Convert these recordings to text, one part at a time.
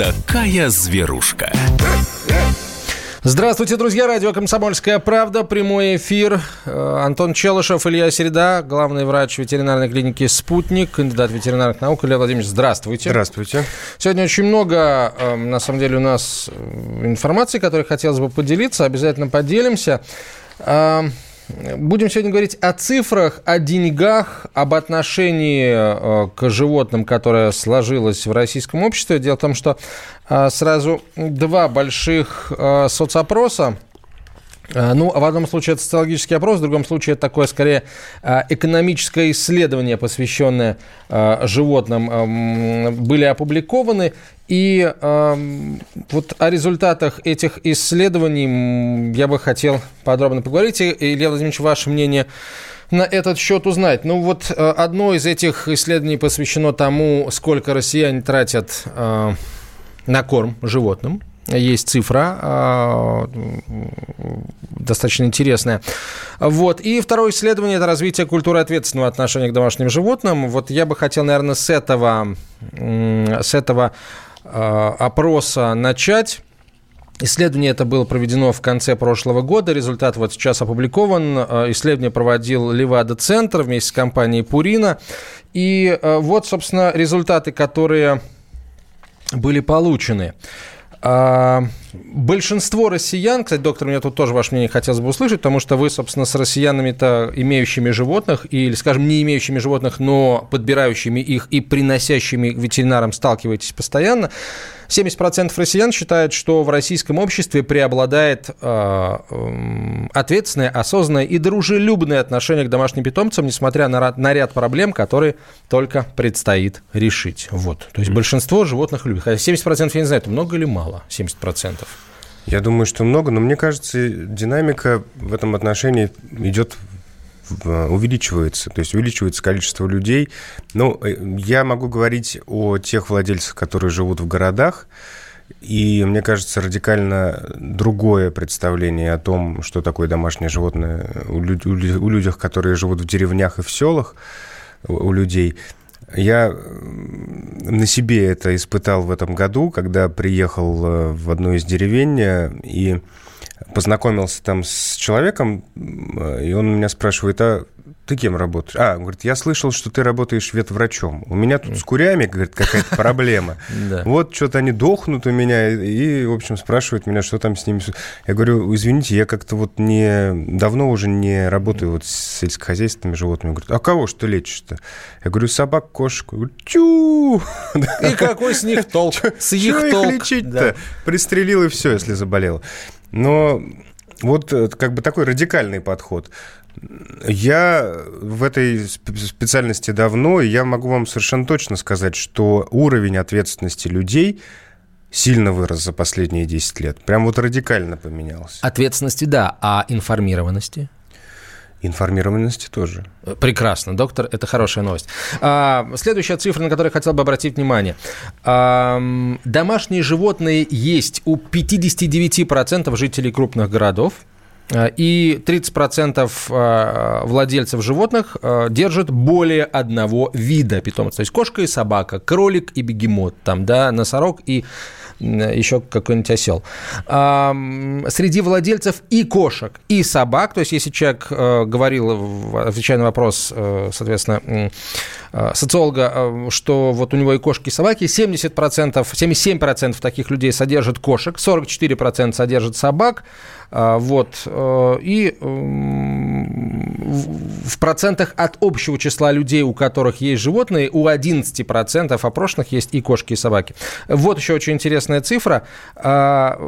такая зверушка. Здравствуйте, друзья. Радио «Комсомольская правда». Прямой эфир. Э, Антон Челышев, Илья Середа, главный врач ветеринарной клиники «Спутник», кандидат ветеринарных наук. Илья Владимирович, здравствуйте. Здравствуйте. Сегодня очень много, э, на самом деле, у нас э, информации, которой хотелось бы поделиться. Обязательно поделимся. Будем сегодня говорить о цифрах, о деньгах, об отношении э, к животным, которое сложилось в российском обществе. Дело в том, что э, сразу два больших э, соцопроса ну, в одном случае это социологический опрос, в другом случае это такое, скорее, экономическое исследование, посвященное животным, эм, были опубликованы. И э, вот о результатах этих исследований я бы хотел подробно поговорить. И, Илья Владимирович, ваше мнение на этот счет узнать. Ну вот э, одно из этих исследований посвящено тому, сколько россияне тратят э, на корм животным. Есть цифра э, достаточно интересная. Вот. И второе исследование – это развитие культуры ответственного отношения к домашним животным. Вот я бы хотел, наверное, с этого, с этого опроса начать. Исследование это было проведено в конце прошлого года. Результат вот сейчас опубликован. Э, исследование проводил Левада-центр вместе с компанией Пурина. И э, вот, собственно, результаты, которые были получены. Большинство россиян, кстати, доктор, мне тут тоже ваше мнение хотелось бы услышать, потому что вы, собственно, с россиянами-то имеющими животных, или, скажем, не имеющими животных, но подбирающими их и приносящими к ветеринарам сталкиваетесь постоянно. 70% россиян считают, что в российском обществе преобладает э, ответственное, осознанное и дружелюбное отношение к домашним питомцам, несмотря на, на ряд проблем, которые только предстоит решить. Вот. То есть большинство животных любит. Хотя 70% я не знаю, это много или мало? 70%. Я думаю, что много, но мне кажется, динамика в этом отношении идет увеличивается, то есть увеличивается количество людей. Ну, э, я могу говорить о тех владельцах, которые живут в городах, и мне кажется, радикально другое представление о том, что такое домашнее животное у, люд, у людей, которые живут в деревнях и в селах, у людей. Я на себе это испытал в этом году, когда приехал э, в одну из деревень э, и познакомился там с человеком, и он меня спрашивает, а ты кем работаешь? А, он говорит, я слышал, что ты работаешь ветврачом. У меня тут с курями, говорит, какая-то проблема. Вот что-то они дохнут у меня, и, в общем, спрашивают меня, что там с ними. Я говорю, извините, я как-то вот не... Давно уже не работаю вот с сельскохозяйственными животными. Говорит, а кого что лечишь-то? Я говорю, собак, кошек. Чу! И какой с них толк? С их толк. лечить-то? Пристрелил и все, если заболел. Но вот э, как бы такой радикальный подход. Я в этой специальности давно, и я могу вам совершенно точно сказать, что уровень ответственности людей сильно вырос за последние 10 лет. Прям вот радикально поменялся. Ответственности, да, а информированности? Информированности тоже. Прекрасно, доктор, это хорошая новость. А, следующая цифра, на которую я хотел бы обратить внимание. А, домашние животные есть у 59% жителей крупных городов. А, и 30% а, владельцев животных а, держат более одного вида питомца. То есть кошка и собака, кролик и бегемот, там, да, носорог и еще какой-нибудь осел. Среди владельцев и кошек, и собак, то есть если человек э, говорил, отвечая на вопрос, э, соответственно, э, социолога, что вот у него и кошки, и собаки, 70%, 77% таких людей содержат кошек, 44% содержат собак, вот, и в процентах от общего числа людей, у которых есть животные, у 11% опрошенных есть и кошки, и собаки. Вот еще очень интересная цифра. А,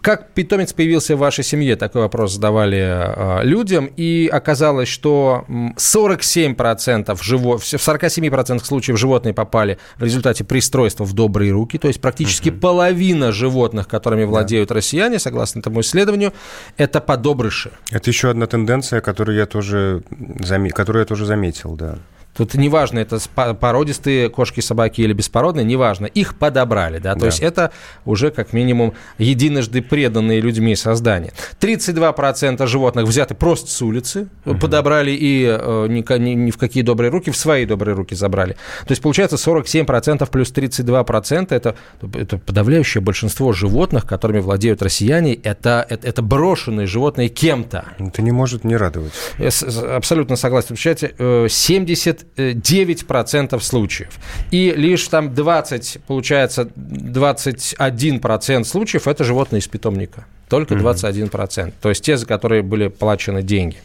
как питомец появился в вашей семье? Такой вопрос задавали э, людям. И оказалось, что 47% живо... в 47% случаев животные попали в результате пристройства в добрые руки. То есть практически угу. половина животных, которыми владеют да. россияне, согласно этому исследованию, это подобрыши. Это еще одна тенденция, которую я тоже, зам... которую я тоже заметил, да. Тут неважно, это породистые кошки, собаки или беспородные, неважно. Их подобрали, да. То да. есть это уже как минимум единожды преданные людьми создания. 32% животных взяты просто с улицы, угу. подобрали и э, ни, ни, ни в какие добрые руки, в свои добрые руки забрали. То есть получается 47% плюс 32% это, это подавляющее большинство животных, которыми владеют россияне, это, это, это брошенные животные кем-то. Это не может не радовать. Я с, абсолютно согласен. Получается, э, 70 9% случаев. И лишь там 20, получается, 21% случаев – это животные из питомника. Только 21%. Mm-hmm. То есть те, за которые были плачены деньги.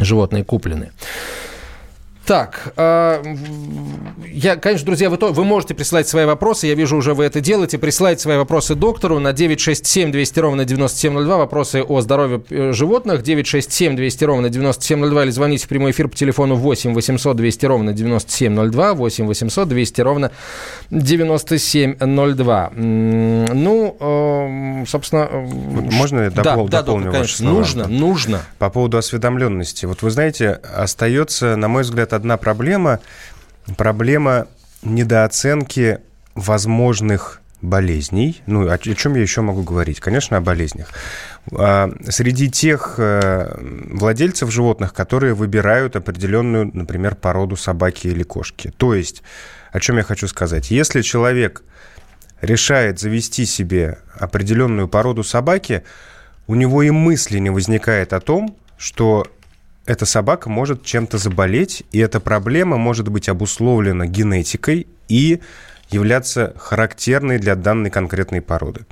Животные куплены. Так, э, я, конечно, друзья, вы, то, вы можете присылать свои вопросы, я вижу, уже вы это делаете. Присылайте свои вопросы доктору на 967 200 ровно 9702, вопросы о здоровье э, животных, 967 200 ровно 9702, или звоните в прямой эфир по телефону 8 800 200 ровно 9702, 8 800 200 ровно 9702. Ну, э, собственно... Э, Можно я допол- да, дополню да, доктор, конечно, нужно, нужно. По поводу осведомленности. Вот вы знаете, остается, на мой взгляд, одна проблема. Проблема недооценки возможных болезней. Ну, о, чем я еще могу говорить? Конечно, о болезнях. А, среди тех э, владельцев животных, которые выбирают определенную, например, породу собаки или кошки. То есть, о чем я хочу сказать? Если человек решает завести себе определенную породу собаки, у него и мысли не возникает о том, что эта собака может чем-то заболеть, и эта проблема может быть обусловлена генетикой и являться характерной для данной конкретной породы.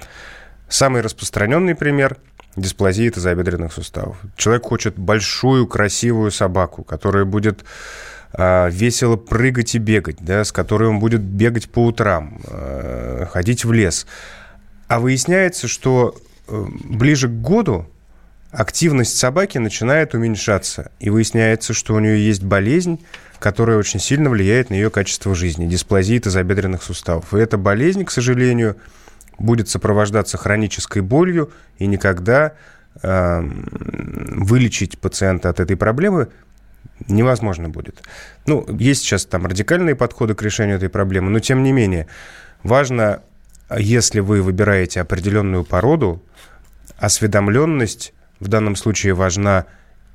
Самый распространенный пример – дисплазия тазобедренных суставов. Человек хочет большую, красивую собаку, которая будет э, весело прыгать и бегать, да, с которой он будет бегать по утрам, э, ходить в лес. А выясняется, что э, ближе к году активность собаки начинает уменьшаться, и выясняется, что у нее есть болезнь, которая очень сильно влияет на ее качество жизни, дисплазия тазобедренных суставов. И эта болезнь, к сожалению, будет сопровождаться хронической болью, и никогда э, вылечить пациента от этой проблемы невозможно будет. Ну, есть сейчас там радикальные подходы к решению этой проблемы, но тем не менее, важно, если вы выбираете определенную породу, осведомленность в данном случае важна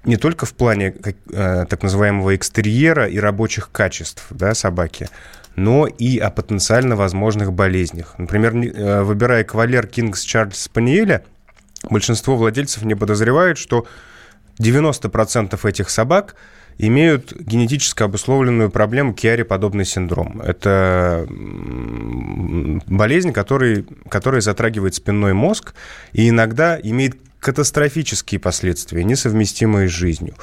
не только в плане как, э, так называемого экстерьера и рабочих качеств да, собаки, но и о потенциально возможных болезнях. Например, э, выбирая кавалер Кингс Чарльз Спаниеля, большинство владельцев не подозревают, что 90% этих собак имеют генетически обусловленную проблему Киари-подобный синдром. Это болезнь, который, которая затрагивает спинной мозг и иногда имеет катастрофические последствия, несовместимые с жизнью.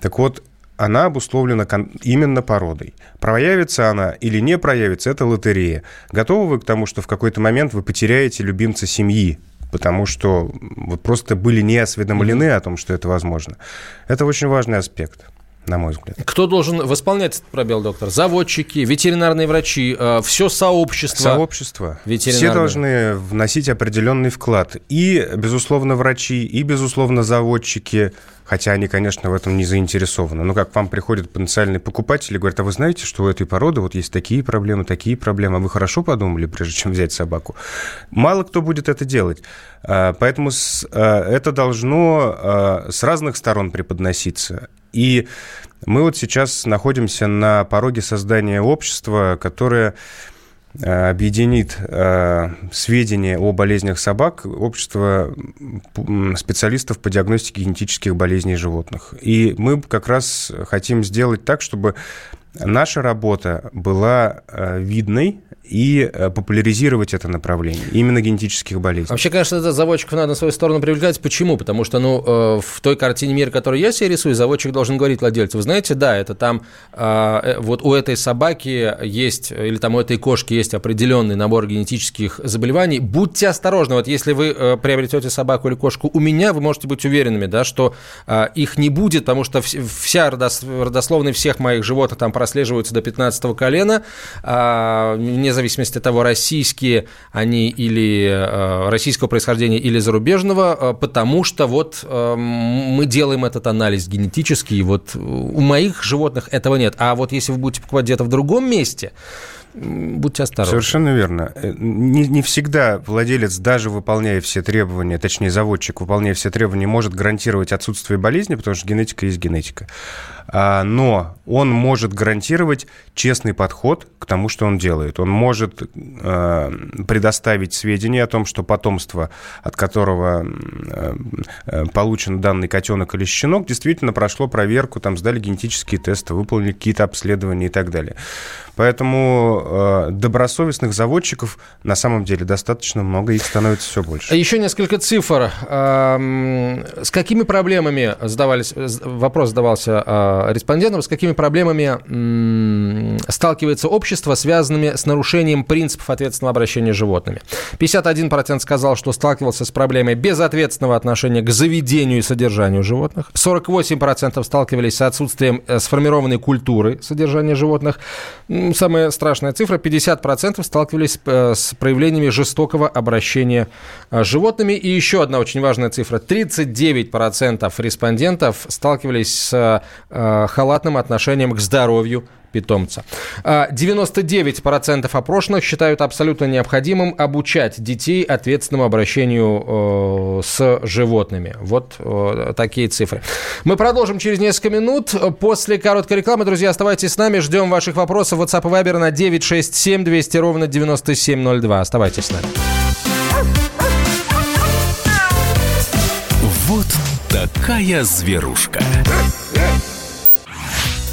Так вот, она обусловлена именно породой. Проявится она или не проявится, это лотерея. Готовы вы к тому, что в какой-то момент вы потеряете любимца семьи, потому что вы просто были не осведомлены о том, что это возможно. Это очень важный аспект на мой взгляд. Кто должен восполнять этот пробел, доктор? Заводчики, ветеринарные врачи, э, все сообщество. Сообщество. Все должны вносить определенный вклад. И, безусловно, врачи, и, безусловно, заводчики, хотя они, конечно, в этом не заинтересованы. Но как к вам приходят потенциальные покупатели и говорят, а вы знаете, что у этой породы вот есть такие проблемы, такие проблемы, а вы хорошо подумали, прежде чем взять собаку? Мало кто будет это делать. А, поэтому а, это должно с разных сторон преподноситься. И мы вот сейчас находимся на пороге создания общества, которое э, объединит э, сведения о болезнях собак общество специалистов по диагностике генетических болезней животных. И мы как раз хотим сделать так, чтобы наша работа была э, видной, и э, популяризировать это направление, именно генетических болезней. Вообще, конечно, это заводчиков надо на свою сторону привлекать. Почему? Потому что, ну, э, в той картине мира, которую я себе рисую, заводчик должен говорить владельцу, вы знаете, да, это там, вот у этой собаки есть, или там у этой кошки есть определенный набор генетических заболеваний. Будьте осторожны, вот если вы приобретете собаку или кошку у меня, вы можете быть уверенными, да, что их не будет, потому что вся родословная всех моих животных там прослеживаются до 15 колена, а, вне зависимости от того, российские они или а, российского происхождения или зарубежного, потому что вот мы делаем этот анализ генетический, вот у моих животных этого нет. А вот если вы будете покупать где-то в другом месте, будьте осторожны. Совершенно верно. Э, не, не всегда владелец, даже выполняя все требования, точнее заводчик, выполняя все требования, может гарантировать отсутствие болезни, потому что генетика есть генетика. А, но он может гарантировать честный подход к тому, что он делает. Он может э, предоставить сведения о том, что потомство, от которого э, получен данный котенок или щенок, действительно прошло проверку, там сдали генетические тесты, выполнили какие-то обследования и так далее. Поэтому э, добросовестных заводчиков на самом деле достаточно много, их становится все больше. Еще несколько цифр. Эм, с какими проблемами задавались, вопрос задавался э, респондентам, с какими проблемами сталкивается общество, связанными с нарушением принципов ответственного обращения с животными? 51% сказал, что сталкивался с проблемой безответственного отношения к заведению и содержанию животных. 48% сталкивались с отсутствием э, сформированной культуры содержания животных самая страшная цифра, 50% сталкивались э, с проявлениями жестокого обращения э, с животными. И еще одна очень важная цифра, 39% респондентов сталкивались с э, халатным отношением к здоровью питомца. 99% а, опрошенных считают абсолютно необходимым обучать детей ответственному обращению э, с животными. Вот э, такие цифры. Мы продолжим через несколько минут. После короткой рекламы, друзья, оставайтесь с нами. Ждем ваших вопросов. WhatsApp и Viber на 967 200 ровно 9702. Оставайтесь с нами. Вот такая зверушка.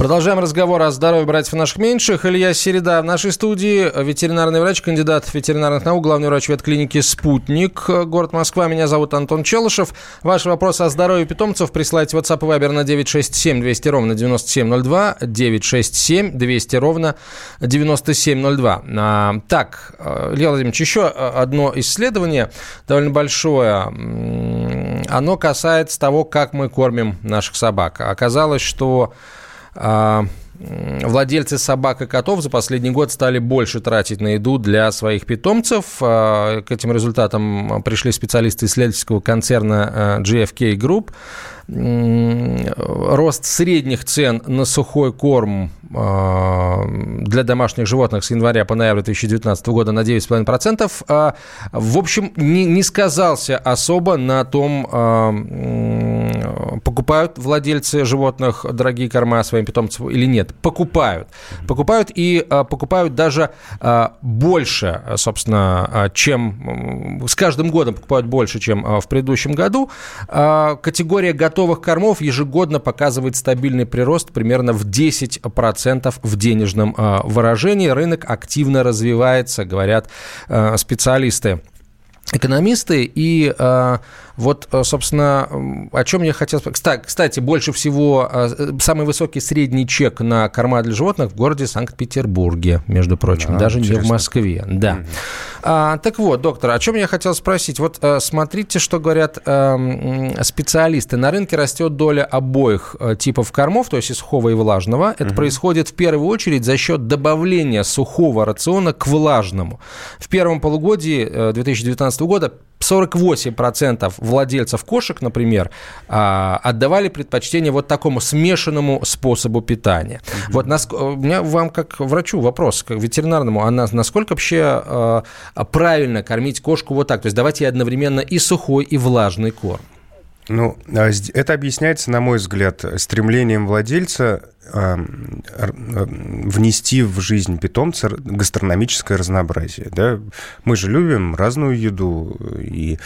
Продолжаем разговор о здоровье братьев наших меньших. Илья Середа в нашей студии, ветеринарный врач, кандидат ветеринарных наук, главный врач ветклиники «Спутник», город Москва. Меня зовут Антон Челышев. Ваш вопрос о здоровье питомцев присылайте в WhatsApp и Viber на 967 200 ровно 9702, 967 200 ровно 9702. А, так, Илья Владимирович, еще одно исследование, довольно большое. Оно касается того, как мы кормим наших собак. Оказалось, что владельцы собак и котов за последний год стали больше тратить на еду для своих питомцев. А, к этим результатам пришли специалисты исследовательского концерна а, GFK Group рост средних цен на сухой корм а, для домашних животных с января по ноябрь 2019 года на 9,5%, а, в общем, не, сказался особо на том, а, покупают владельцы животных дорогие корма своим питомцам или нет. Покупают. Покупают и покупают даже больше, собственно, чем с каждым годом покупают больше, чем в предыдущем году. Категория готовых готовых кормов ежегодно показывает стабильный прирост примерно в 10% в денежном а, выражении. Рынок активно развивается, говорят а, специалисты экономисты. И э, вот, собственно, о чем я хотел. Кстати, больше всего э, самый высокий средний чек на корма для животных в городе Санкт-Петербурге, между прочим, да, даже интересно. не в Москве. Да. Угу. А, так вот, доктор, о чем я хотел спросить? Вот э, смотрите, что говорят э, специалисты. На рынке растет доля обоих э, типов кормов, то есть и сухого, и влажного. Это угу. происходит в первую очередь за счет добавления сухого рациона к влажному. В первом полугодии 2019 года 48% владельцев кошек, например, а, отдавали предпочтение вот такому смешанному способу питания. Mm-hmm. Вот нас, у меня вам как врачу вопрос, как ветеринарному, а насколько вообще а, правильно кормить кошку вот так? То есть давайте одновременно и сухой, и влажный корм. Ну, а это объясняется, на мой взгляд, стремлением владельца внести в жизнь питомца гастрономическое разнообразие. Да? Мы же любим разную еду и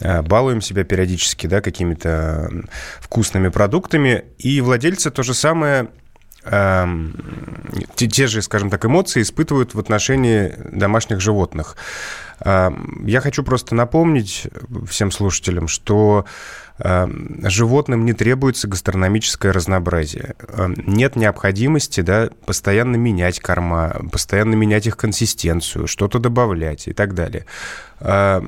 а, балуем себя периодически да, какими-то вкусными продуктами. И владельцы то же самое те, те же, скажем так, эмоции испытывают в отношении домашних животных. Я хочу просто напомнить всем слушателям, что животным не требуется гастрономическое разнообразие. Нет необходимости да, постоянно менять корма, постоянно менять их консистенцию, что-то добавлять и так далее. В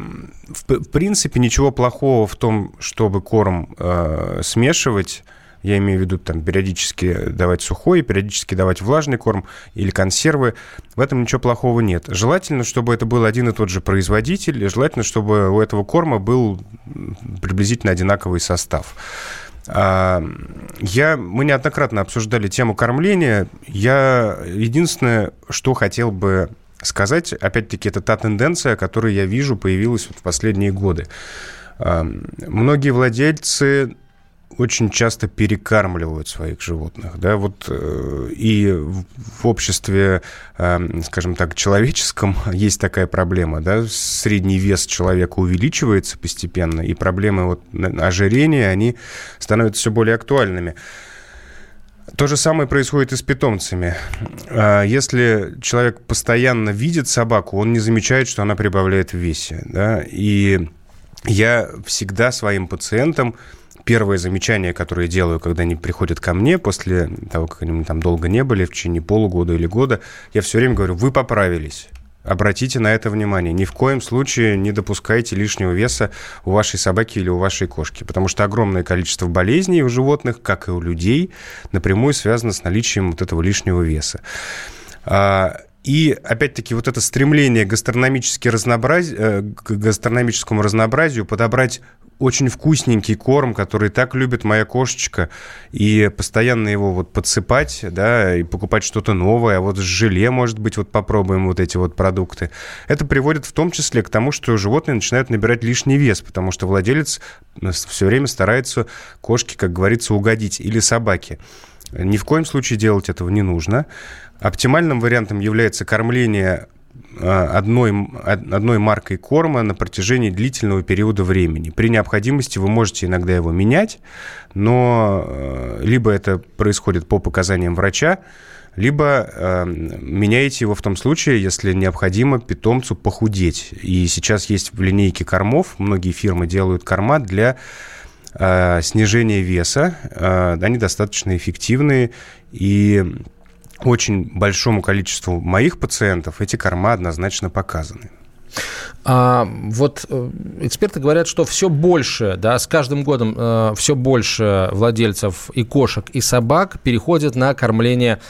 принципе, ничего плохого в том, чтобы корм э, смешивать я имею в виду там периодически давать сухой, периодически давать влажный корм или консервы. В этом ничего плохого нет. Желательно, чтобы это был один и тот же производитель, желательно, чтобы у этого корма был приблизительно одинаковый состав. А, я, мы неоднократно обсуждали тему кормления. Я единственное, что хотел бы сказать, опять-таки, это та тенденция, которую я вижу, появилась вот в последние годы. Многие владельцы очень часто перекармливают своих животных, да, вот э, и в обществе, э, скажем так, человеческом есть такая проблема, да, средний вес человека увеличивается постепенно, и проблемы вот ожирения, они становятся все более актуальными. То же самое происходит и с питомцами. А если человек постоянно видит собаку, он не замечает, что она прибавляет в весе, да, и я всегда своим пациентам первое замечание, которое я делаю, когда они приходят ко мне после того, как они там долго не были, в течение полугода или года, я все время говорю, вы поправились. Обратите на это внимание. Ни в коем случае не допускайте лишнего веса у вашей собаки или у вашей кошки, потому что огромное количество болезней у животных, как и у людей, напрямую связано с наличием вот этого лишнего веса. А, и, опять-таки, вот это стремление разнообраз... Э, к гастрономическому разнообразию подобрать очень вкусненький корм, который так любит моя кошечка, и постоянно его вот подсыпать, да, и покупать что-то новое, а вот с желе, может быть, вот попробуем вот эти вот продукты. Это приводит в том числе к тому, что животные начинают набирать лишний вес, потому что владелец все время старается кошке, как говорится, угодить, или собаке. Ни в коем случае делать этого не нужно. Оптимальным вариантом является кормление Э, одной, одной маркой корма на протяжении длительного периода времени. При необходимости вы можете иногда его менять, но э, либо это происходит по показаниям врача, либо э, меняете его в том случае, если необходимо питомцу похудеть. И сейчас есть в линейке кормов, многие фирмы делают корма для э, снижения веса. Э, они достаточно эффективные и очень большому количеству моих пациентов эти корма однозначно показаны. А, вот э, эксперты говорят, что все больше, да, с каждым годом э, все больше владельцев и кошек, и собак переходят на кормление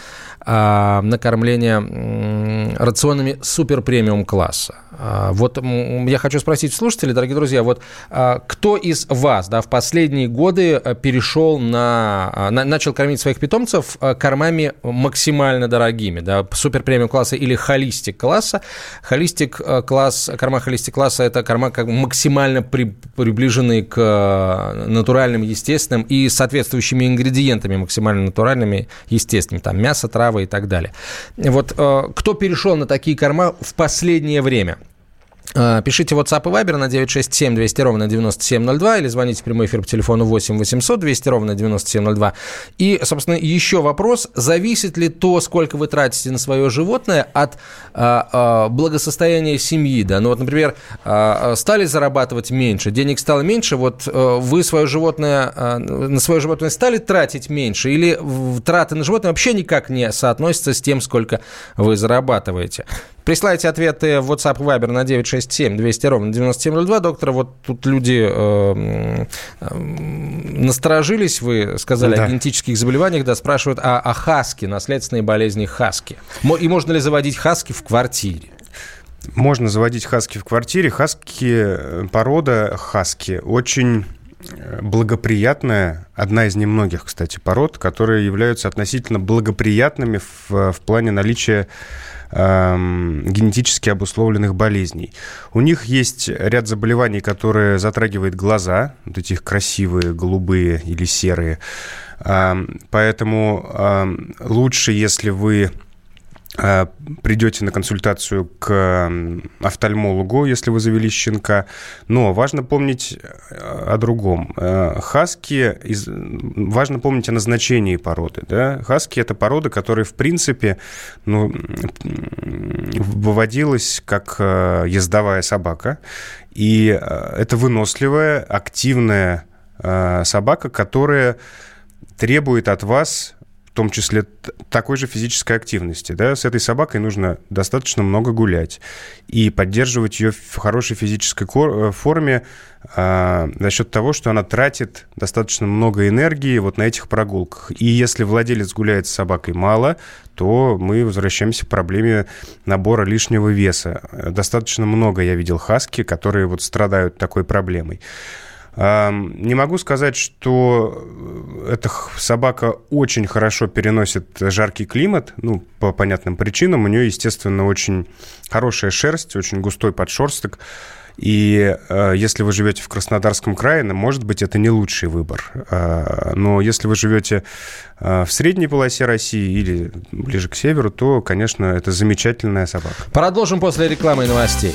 на кормление рационами супер премиум класса. А, вот я хочу спросить слушателей, дорогие друзья, вот а, кто из вас да, в последние годы э, перешел на, на начал кормить своих питомцев э, кормами максимально дорогими, да, супер премиум класса или холистик класса? Холистик э, класс, корма холистик класса это корма как максимально при, приближенные к натуральным, естественным и соответствующими ингредиентами максимально натуральными, естественными, там мясо, травы, и так далее. Вот э, кто перешел на такие корма в последнее время? А, пишите WhatsApp и Viber на 967 200 ровно 9702 или звоните в прямой эфир по телефону 8 800 200 ровно 9702. И, собственно, еще вопрос. Зависит ли то, сколько вы тратите на свое животное от а, а, благосостояния семьи? Да? Ну вот, например, а, стали зарабатывать меньше, денег стало меньше, вот а, вы свое животное, а, на свое животное стали тратить меньше или траты на животное вообще никак не соотносятся с тем, сколько вы зарабатываете? Присылайте ответы в WhatsApp Viber на 967 200 ровно 9702. Доктор, вот тут люди э, э, насторожились, вы сказали да. о генетических заболеваниях, да, спрашивают о, о хаске, наследственные болезни хаски. И можно ли заводить хаски в квартире? Можно заводить хаски в квартире. Хаски, э, порода хаски очень э, благоприятная, одна из немногих, кстати, пород, которые являются относительно благоприятными в, в плане наличия генетически обусловленных болезней. У них есть ряд заболеваний, которые затрагивают глаза, вот эти красивые, голубые или серые. Эм, поэтому эм, лучше, если вы придете на консультацию к офтальмологу, если вы завели щенка. Но важно помнить э, о другом. Э, хаски, важно помнить о назначении породы. Да? Хаски – это порода, которая, в принципе, ну, выводилась как э, ездовая собака. И это выносливая, активная собака, которая требует от вас в том числе такой же физической активности. Да? С этой собакой нужно достаточно много гулять и поддерживать ее в хорошей физической э, форме а, за счет того, что она тратит достаточно много энергии вот на этих прогулках. И если владелец гуляет с собакой мало, то мы возвращаемся к проблеме набора лишнего веса. Достаточно много я видел хаски, которые вот страдают такой проблемой. Не могу сказать, что э, эта собака очень хорошо переносит жаркий климат, ну, по понятным причинам. У нее, естественно, очень хорошая шерсть, очень густой подшерсток. И э, если вы живете в Краснодарском крае, ну, может быть, это не лучший выбор. Э, но если вы живете э, в средней полосе России или ближе к северу, то, конечно, это замечательная собака. Продолжим после рекламы и новостей.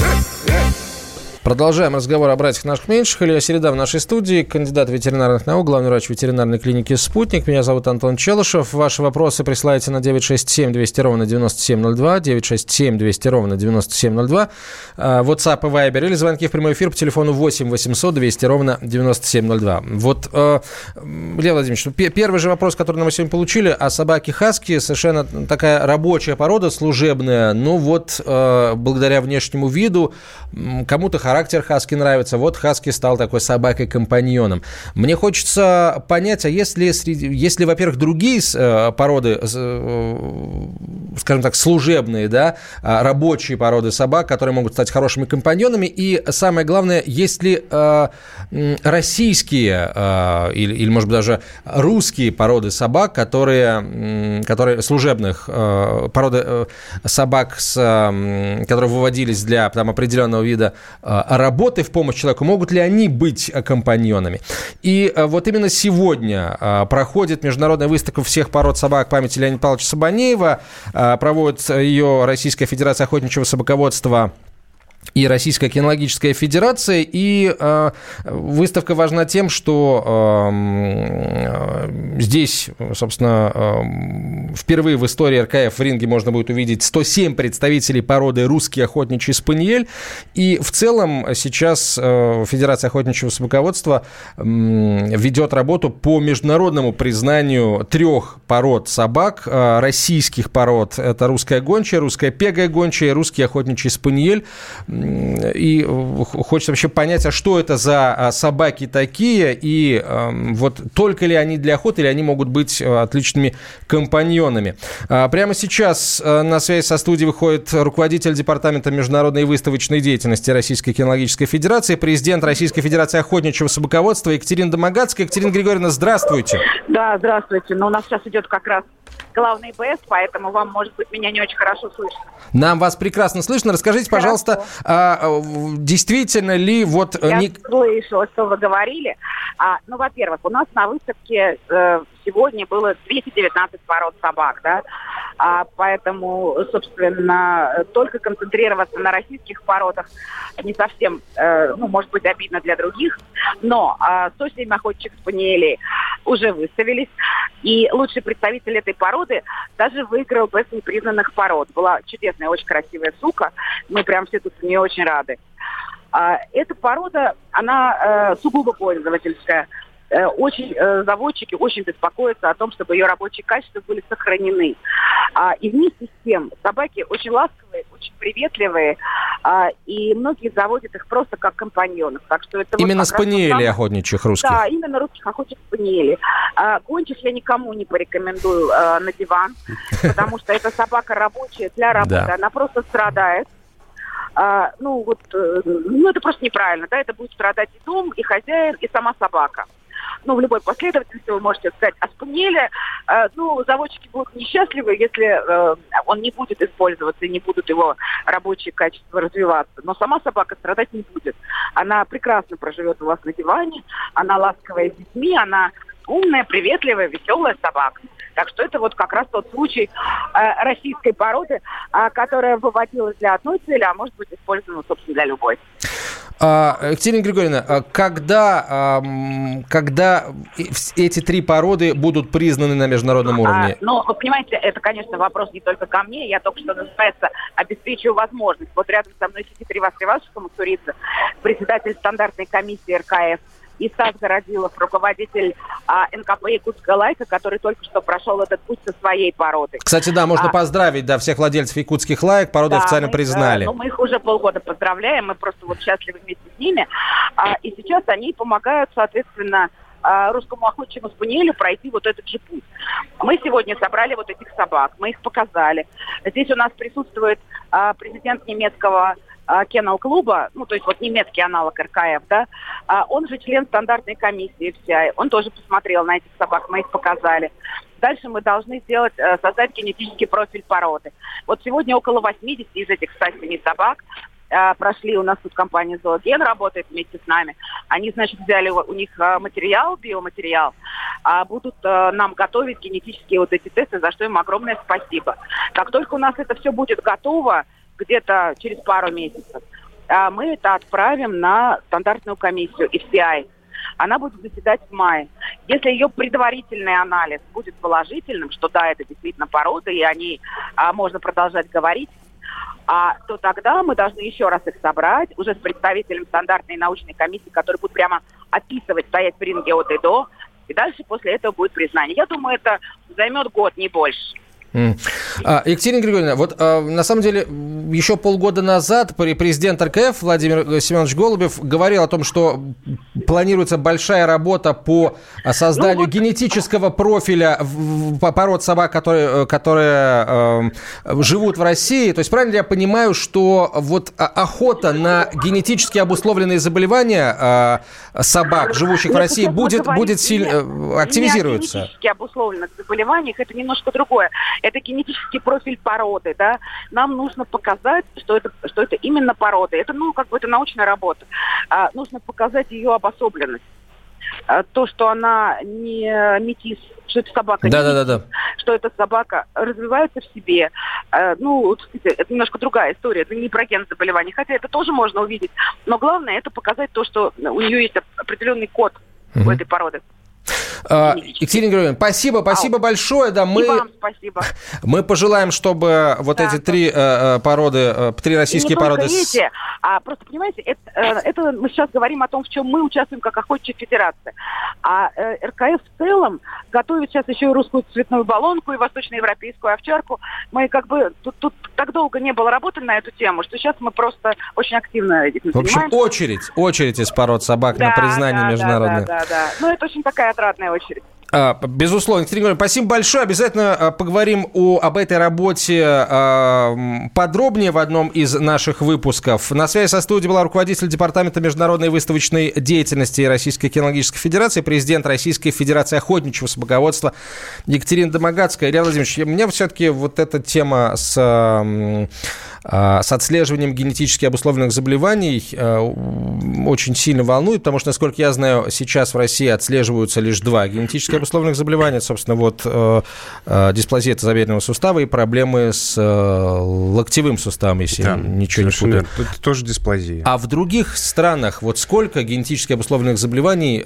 Продолжаем разговор о братьях наших меньших. Илья Середа в нашей студии, кандидат ветеринарных наук, главный врач ветеринарной клиники «Спутник». Меня зовут Антон Челышев. Ваши вопросы присылайте на 967 200 ровно 9702, 967 200 ровно 9702, а, WhatsApp и Viber или звонки в прямой эфир по телефону 8 800 200 ровно 9702. Вот, э, Илья Владимирович, ну, первый же вопрос, который мы сегодня получили, о собаке Хаски, совершенно такая рабочая порода, служебная, но вот э, благодаря внешнему виду кому-то характер Хаски нравится. Вот Хаски стал такой собакой-компаньоном. Мне хочется понять, а если, среди, если во-первых, другие э, породы, э, скажем так, служебные, да, а, рабочие породы собак, которые могут стать хорошими компаньонами, и самое главное, есть ли э, российские или, или, может быть, даже русские породы собак, которые, которые служебных породы собак, с, которые выводились для там, определенного вида работы в помощь человеку, могут ли они быть компаньонами. И э, вот именно сегодня э, проходит международная выставка всех пород собак памяти Леонида Павловича Сабанеева. Э, проводит ее Российская Федерация охотничьего собаководства и Российская кинологическая федерация. И э, выставка важна тем, что э, здесь, собственно, э, впервые в истории РКФ в ринге можно будет увидеть 107 представителей породы русский охотничий спаниель. И в целом сейчас э, Федерация охотничьего собаководства э, ведет работу по международному признанию трех пород собак, э, российских пород. Это русская гончая, русская пегая гончая, русский охотничий спаниель. И хочется вообще понять, а что это за а, собаки такие, и вот только ли они для охоты, или они могут быть э, отличными компаньонами. А, прямо сейчас э, на связь со студией выходит руководитель Департамента международной выставочной деятельности Российской кинологической федерации, президент Российской Федерации охотничьего собаководства Екатерина Домогацкая. Екатерина Григорьевна, здравствуйте. Да, здравствуйте. Но у нас сейчас идет как раз главный БС, поэтому вам, может быть, меня не очень хорошо слышно. Нам вас прекрасно слышно. Расскажите, хорошо. пожалуйста, а, действительно ли вот... Э, Я не... слышала, что вы говорили. А, ну, во-первых, у нас на выставке э, сегодня было 219 пород собак, да, а, поэтому, собственно, только концентрироваться на российских породах не совсем, э, ну, может быть, обидно для других, но э, 107 охотничьих спаниелей уже выставились, и лучший представитель этой породы даже выиграл бест непризнанных пород. Была чудесная, очень красивая сука, мы прям все тут с нее очень рады. А, эта порода, она э, сугубо пользовательская. Э, очень э, заводчики очень беспокоятся о том, чтобы ее рабочие качества были сохранены. А, и вместе с тем собаки очень ласковые, очень приветливые, а, и многие заводят их просто как компаньонов. Так что это именно вот спаниели самое... охотничьих русских? Да, именно русских охотничьих спаниелей. А, гончих я никому не порекомендую а, на диван, потому что эта собака рабочая для работы, она просто страдает. А, ну, вот, э, ну, это просто неправильно, да, это будет страдать и дом, и хозяин, и сама собака ну, в любой последовательности вы можете сказать, а спаниеля, э, ну, заводчики будут несчастливы, если э, он не будет использоваться и не будут его рабочие качества развиваться. Но сама собака страдать не будет. Она прекрасно проживет у вас на диване, она ласковая с детьми, она умная, приветливая, веселая собака. Так что это вот как раз тот случай э, российской породы, э, которая выводилась для одной цели, а может быть использована, собственно, для любой. А, Екатерина Григорьевна, а когда, когда эти три породы будут признаны на международном а, уровне? А, ну, вы понимаете, это, конечно, вопрос не только ко мне. Я только что, называется, обеспечиваю возможность. Вот рядом со мной сидит Ривас Ривасович Мусурица, председатель стандартной комиссии РКФ и Стас Городилов, руководитель а, НКП «Якутская лайка», который только что прошел этот путь со своей породой. Кстати, да, можно а, поздравить да, всех владельцев якутских лайк, породу да, официально мы, признали. Ну, мы их уже полгода поздравляем, мы просто вот счастливы вместе с ними. А, и сейчас они помогают, соответственно, а, русскому охотничьему спаниелю пройти вот этот же путь. Мы сегодня собрали вот этих собак, мы их показали. Здесь у нас присутствует а, президент немецкого Кеннел клуба, ну, то есть вот немецкий аналог РКФ, да, а он же член стандартной комиссии вся, он тоже посмотрел на этих собак, мы их показали. Дальше мы должны сделать, э, создать генетический профиль породы. Вот сегодня около 80 из этих 107 собак э, прошли, у нас тут компания Зооген работает вместе с нами. Они, значит, взяли у них э, материал, биоматериал, а будут нам готовить генетические вот эти тесты, за что им огромное спасибо. Как только у нас это все будет готово, где-то через пару месяцев, а мы это отправим на стандартную комиссию FCI. Она будет заседать в мае. Если ее предварительный анализ будет положительным, что да, это действительно порода, и о ней а, можно продолжать говорить, а, то тогда мы должны еще раз их собрать, уже с представителем стандартной научной комиссии, который будет прямо описывать, стоять в ринге от и до, и дальше после этого будет признание. Я думаю, это займет год, не больше. А, Екатерина Григорьевна, вот а, на самом деле еще полгода назад президент РКФ Владимир Семенович Голубев говорил о том, что планируется большая работа по созданию ну, вот... генетического профиля пород собак, которые, которые э, живут в России. То есть правильно я понимаю, что вот охота на генетически обусловленные заболевания э, собак, живущих в России, будет, будет сильно активизируется? Генетически обусловленных заболеваниях, это немножко другое это генетический профиль породы, да, нам нужно показать, что это, что это именно порода. Это, ну, как бы это научная работа. А, нужно показать ее обособленность. А, то, что она не метис, что это собака да, не да, да, да. что эта собака развивается в себе. А, ну, это немножко другая история, это не про ген заболеваний, хотя это тоже можно увидеть. Но главное это показать то, что у нее есть определенный код угу. у этой породы. А, Екатерина Григорьевна, спасибо, спасибо Ау. большое. Да, мы, И вам спасибо. Мы пожелаем, чтобы вот да, эти три э, э породы, э, три российские породы... Эти, а просто, понимаете, это, э, это мы сейчас говорим о том, в чем мы участвуем как охотничья федерация. А э, РКФ в целом готовит сейчас еще и русскую цветную баллонку, и восточноевропейскую овчарку. Мы как бы... Тут, тут так долго не было работы на эту тему, что сейчас мы просто очень активно этим В общем, занимаемся. очередь, очередь из пород собак да, на признание да, международное. Да, да, да. Ну, это очень такая отрадная очередь. А, безусловно, Екатерина Григорьевна, спасибо большое. Обязательно а, поговорим о, об этой работе а, подробнее в одном из наших выпусков. На связи со студией была руководитель Департамента международной выставочной деятельности Российской кинологической федерации, президент Российской Федерации охотничьего собаководства Екатерина Домогацкая. Илья Владимирович, мне все-таки вот эта тема с с отслеживанием генетически обусловленных заболеваний а, очень сильно волнует, потому что, насколько я знаю, сейчас в России отслеживаются лишь два генетически обусловленных заболеваний, собственно, вот э, э, дисплазия тазобедренного сустава и проблемы с э, локтевым суставом, если да, ничего не путаю. Это тоже дисплазия. А в других странах вот сколько генетически обусловленных заболеваний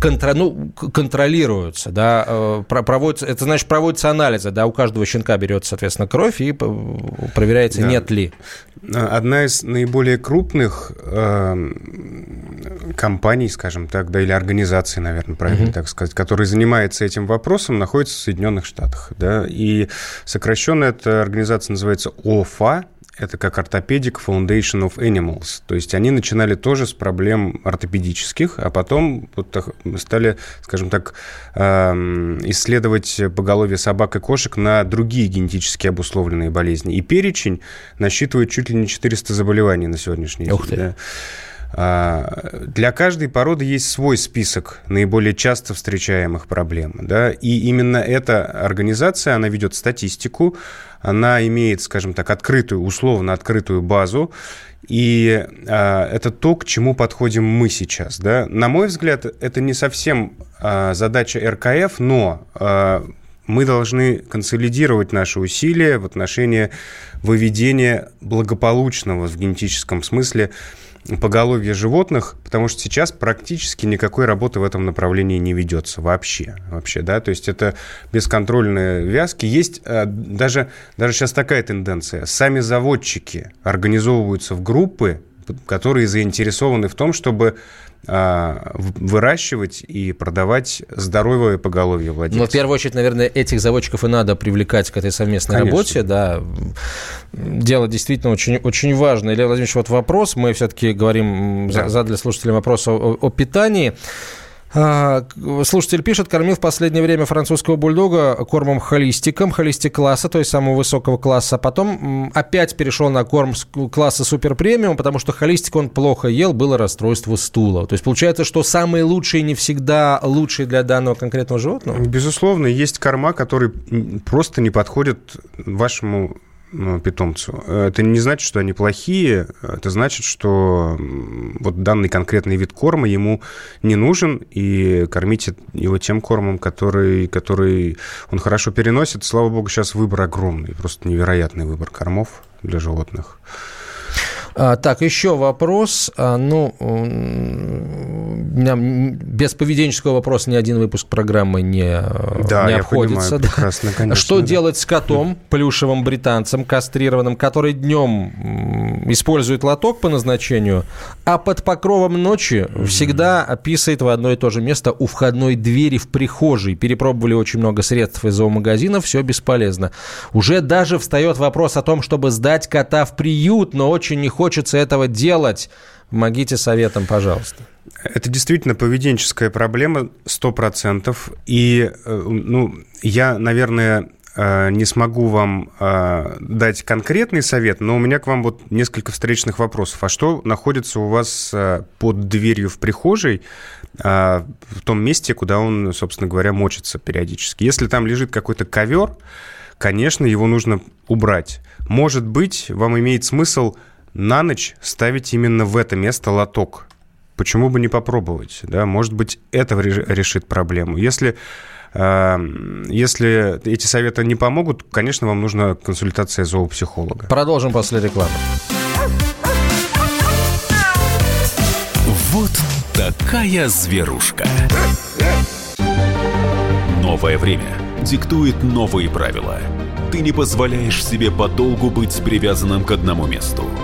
контро, ну, контролируются, да, проводятся, это значит проводятся анализы, да, у каждого щенка берется, соответственно, кровь и проверяется, да. нет ли. Одна из наиболее крупных э, компаний, скажем так, да, или организаций, наверное, правильно mm-hmm. так сказать, которые занимается этим вопросом, находится в Соединенных Штатах, да, и сокращенно эта организация называется ОФА, это как ортопедик Foundation of Animals. То есть они начинали тоже с проблем ортопедических, а потом вот стали, скажем так, эм, исследовать поголовье собак и кошек на другие генетически обусловленные болезни. И перечень насчитывает чуть ли не 400 заболеваний на сегодняшний день. Ух ты. Да. А, для каждой породы есть свой список наиболее часто встречаемых проблем. Да? И именно эта организация, она ведет статистику, она имеет, скажем так, открытую, условно открытую базу, и а, это то, к чему подходим мы сейчас. Да? На мой взгляд, это не совсем а, задача РКФ, но а, мы должны консолидировать наши усилия в отношении выведения благополучного в генетическом смысле поголовье животных, потому что сейчас практически никакой работы в этом направлении не ведется вообще. вообще да? То есть это бесконтрольные вязки. Есть э, даже, даже сейчас такая тенденция. Сами заводчики организовываются в группы, которые заинтересованы в том, чтобы выращивать и продавать здоровое поголовье владельцев. Но в первую очередь, наверное, этих заводчиков и надо привлекать к этой совместной Конечно. работе. Да. Дело действительно очень, очень важное. Илья Владимирович, вот вопрос. Мы все-таки говорим, да. задали слушателям вопрос о, о питании. А, слушатель пишет, кормил в последнее время французского бульдога кормом холистиком, холистик класса, то есть самого высокого класса. Потом опять перешел на корм класса супер премиум, потому что холистик он плохо ел, было расстройство стула. То есть получается, что самые лучшие не всегда лучшие для данного конкретного животного? Безусловно, есть корма, которые просто не подходят вашему питомцу. Это не значит, что они плохие, это значит, что вот данный конкретный вид корма ему не нужен, и кормите его тем кормом, который, который он хорошо переносит. Слава богу, сейчас выбор огромный, просто невероятный выбор кормов для животных. А, так, еще вопрос. А, ну, без поведенческого вопроса ни один выпуск программы не, да, не обходится. Я понимаю, да. конечно, Что да. делать с котом, плюшевым британцем, кастрированным, который днем использует лоток по назначению, а под покровом ночи всегда писает в одно и то же место у входной двери в прихожей. Перепробовали очень много средств из зоомагазина, все бесполезно. Уже даже встает вопрос о том, чтобы сдать кота в приют, но очень не хочется хочется этого делать. Помогите советом, пожалуйста. Это действительно поведенческая проблема, 100%. И, э, ну, я, наверное, э, не смогу вам э, дать конкретный совет, но у меня к вам вот несколько встречных вопросов. А что находится у вас под дверью в прихожей, в том месте, куда он, собственно говоря, мочится периодически? Если там лежит какой-то ковер, конечно, его нужно убрать. Может быть, вам имеет смысл на ночь ставить именно в это место лоток. Почему бы не попробовать? Да? Может быть, это решит проблему. Если, э, если эти советы не помогут, конечно, вам нужна консультация зоопсихолога. Продолжим после рекламы. Вот такая зверушка. Новое время диктует новые правила. Ты не позволяешь себе подолгу быть привязанным к одному месту –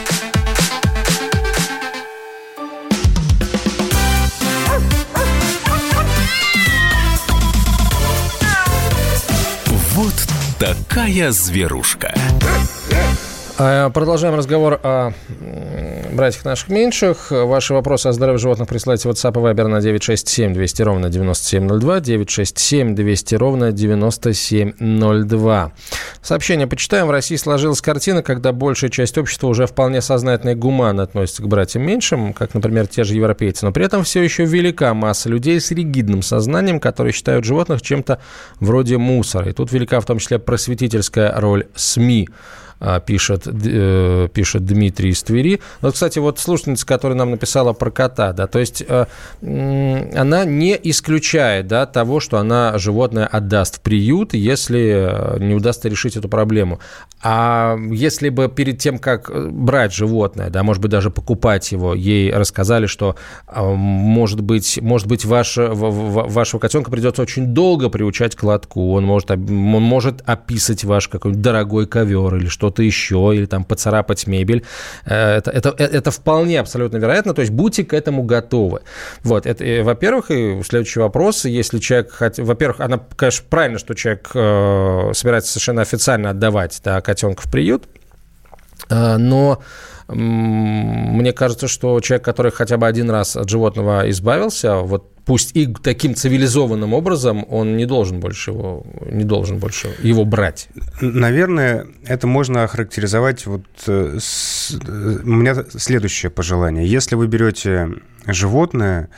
Такая зверушка. А, продолжаем разговор о братьях наших меньших. Ваши вопросы о здоровье животных присылайте в WhatsApp и Viber на 967 200 ровно 9702, 967 200 ровно 9702. Сообщение почитаем. В России сложилась картина, когда большая часть общества уже вполне сознательно и гуманно относится к братьям меньшим, как, например, те же европейцы. Но при этом все еще велика масса людей с ригидным сознанием, которые считают животных чем-то вроде мусора. И тут велика в том числе просветительская роль СМИ. А, пишет, э, пишет Дмитрий из Твери. Вот, кстати, вот слушательница, которая нам написала про кота, да, то есть э, она не исключает, да, того, что она животное отдаст в приют, если не удастся решить эту проблему. А если бы перед тем, как брать животное, да, может быть, даже покупать его, ей рассказали, что, э, может быть, может быть ваше, вашего котенка придется очень долго приучать к лотку, он может, он может описать ваш какой-нибудь дорогой ковер или что что-то еще, или там поцарапать мебель. Э, это, это, э, это вполне абсолютно вероятно, то есть будьте к этому готовы. Вот, это, э, во-первых, и следующий вопрос, если человек, во-первых, она, конечно, правильно, что человек э, собирается совершенно официально отдавать да, котенка в приют, э, но мне кажется, что человек, который хотя бы один раз от животного избавился, вот пусть и таким цивилизованным образом, он не должен больше его, не должен больше его брать. Наверное, это можно охарактеризовать вот э, с, э, у меня следующее пожелание. Если вы берете животное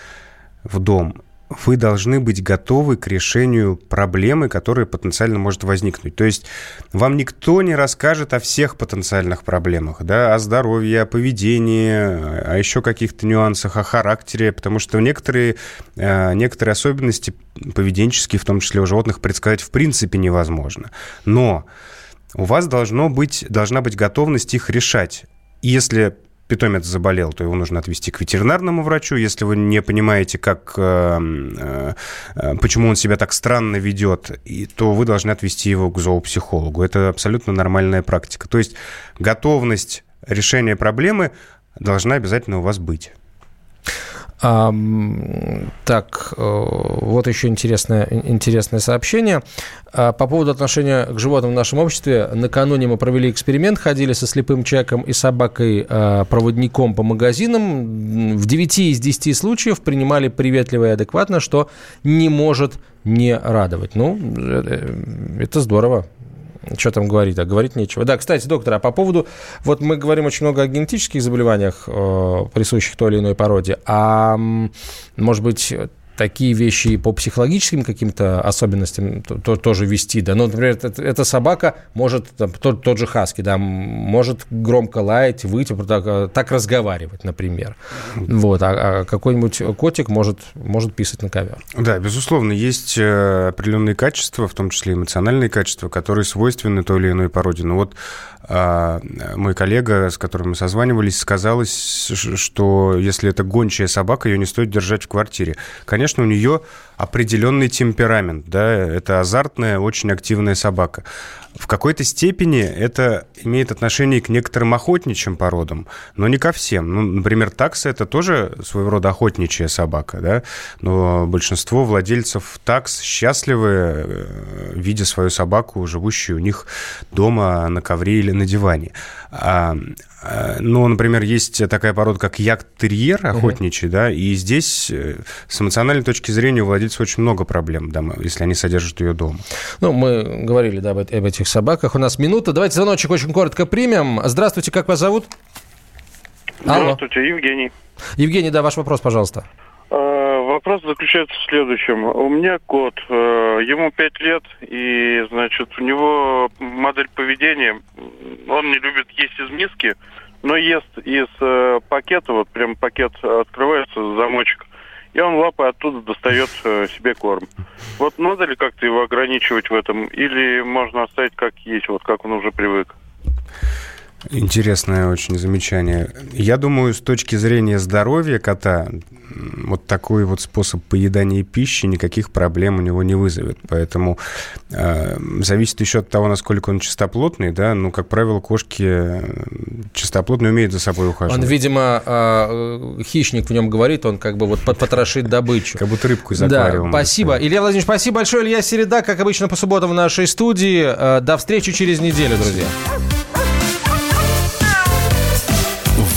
в дом, вы должны быть готовы к решению проблемы, которая потенциально может возникнуть. То есть вам никто не расскажет о всех потенциальных проблемах, да, о здоровье, о поведении, о еще каких-то нюансах, о характере, потому что некоторые, э, некоторые особенности поведенческие, в том числе у животных, предсказать в принципе невозможно. Но у вас должно быть, должна быть готовность их решать. если питомец заболел, то его нужно отвести к ветеринарному врачу. Если вы не понимаете, как, э, э, э, почему он себя так странно ведет, то вы должны отвести его к зоопсихологу. Это абсолютно нормальная практика. То есть готовность решения проблемы должна обязательно у вас быть. Так, э, вот еще интересное, интересное сообщение. А, по поводу отношения к животным в нашем обществе. Накануне мы провели эксперимент, ходили со слепым человеком и собакой-проводником а, по магазинам. В 9 из 10 случаев принимали приветливо и адекватно, что не может не радовать. Ну, э, это здорово. Что там говорить? А говорить нечего. Да, кстати, доктор, а по поводу... Вот мы говорим очень много о генетических заболеваниях, э, присущих той или иной породе. А может быть, такие вещи по психологическим каким-то особенностям то, то, тоже вести, да. Ну, например, это, эта собака может, там, тот, тот же хаски, да, может громко лаять, выйти, так, так разговаривать, например. Вот, а, а какой-нибудь котик может, может писать на ковер. Да, безусловно, есть э, определенные качества, в том числе эмоциональные качества, которые свойственны той или иной породе. Но вот а, мой коллега, с которым мы созванивались, сказал, что если это гончая собака, ее не стоит держать в квартире. Конечно, у нее определенный темперамент, да, это азартная, очень активная собака. В какой-то степени это имеет отношение к некоторым охотничьим породам, но не ко всем. Ну, например, такса – это тоже своего рода охотничья собака, да, но большинство владельцев такс счастливы, э, видя свою собаку, живущую у них дома на ковре или на диване. А, а, ну, например, есть такая порода, как як-терьер охотничий, uh-huh. да, и здесь э, с эмоциональной точки зрения у владельца очень много проблем, да, если они содержат ее дома. Ну, мы говорили, да, об этих собаках. У нас минута. Давайте звоночек очень коротко примем. Здравствуйте, как вас зовут? Здравствуйте, Алло. Евгений. Евгений, да, ваш вопрос, пожалуйста. А, вопрос заключается в следующем. У меня кот, э, ему 5 лет, и, значит, у него модель поведения, он не любит есть из миски, но ест из э, пакета, вот прям пакет открывается, замочек, и он лапой оттуда достает э, себе корм. Вот надо ли как-то его ограничивать в этом, или можно оставить как есть, вот как он уже привык? Интересное очень замечание. Я думаю, с точки зрения здоровья кота, вот такой вот способ поедания пищи никаких проблем у него не вызовет. Поэтому э, зависит еще от того, насколько он чистоплотный, да. Ну, как правило, кошки чистоплотно умеют за собой ухаживать. Он, видимо, э, хищник в нем говорит, он как бы вот потрошит добычу. Как будто рыбку из аквариума. Да, спасибо. Илья Владимирович, спасибо большое. Илья Середа, как обычно, по субботам в нашей студии. Э, до встречи через неделю, друзья.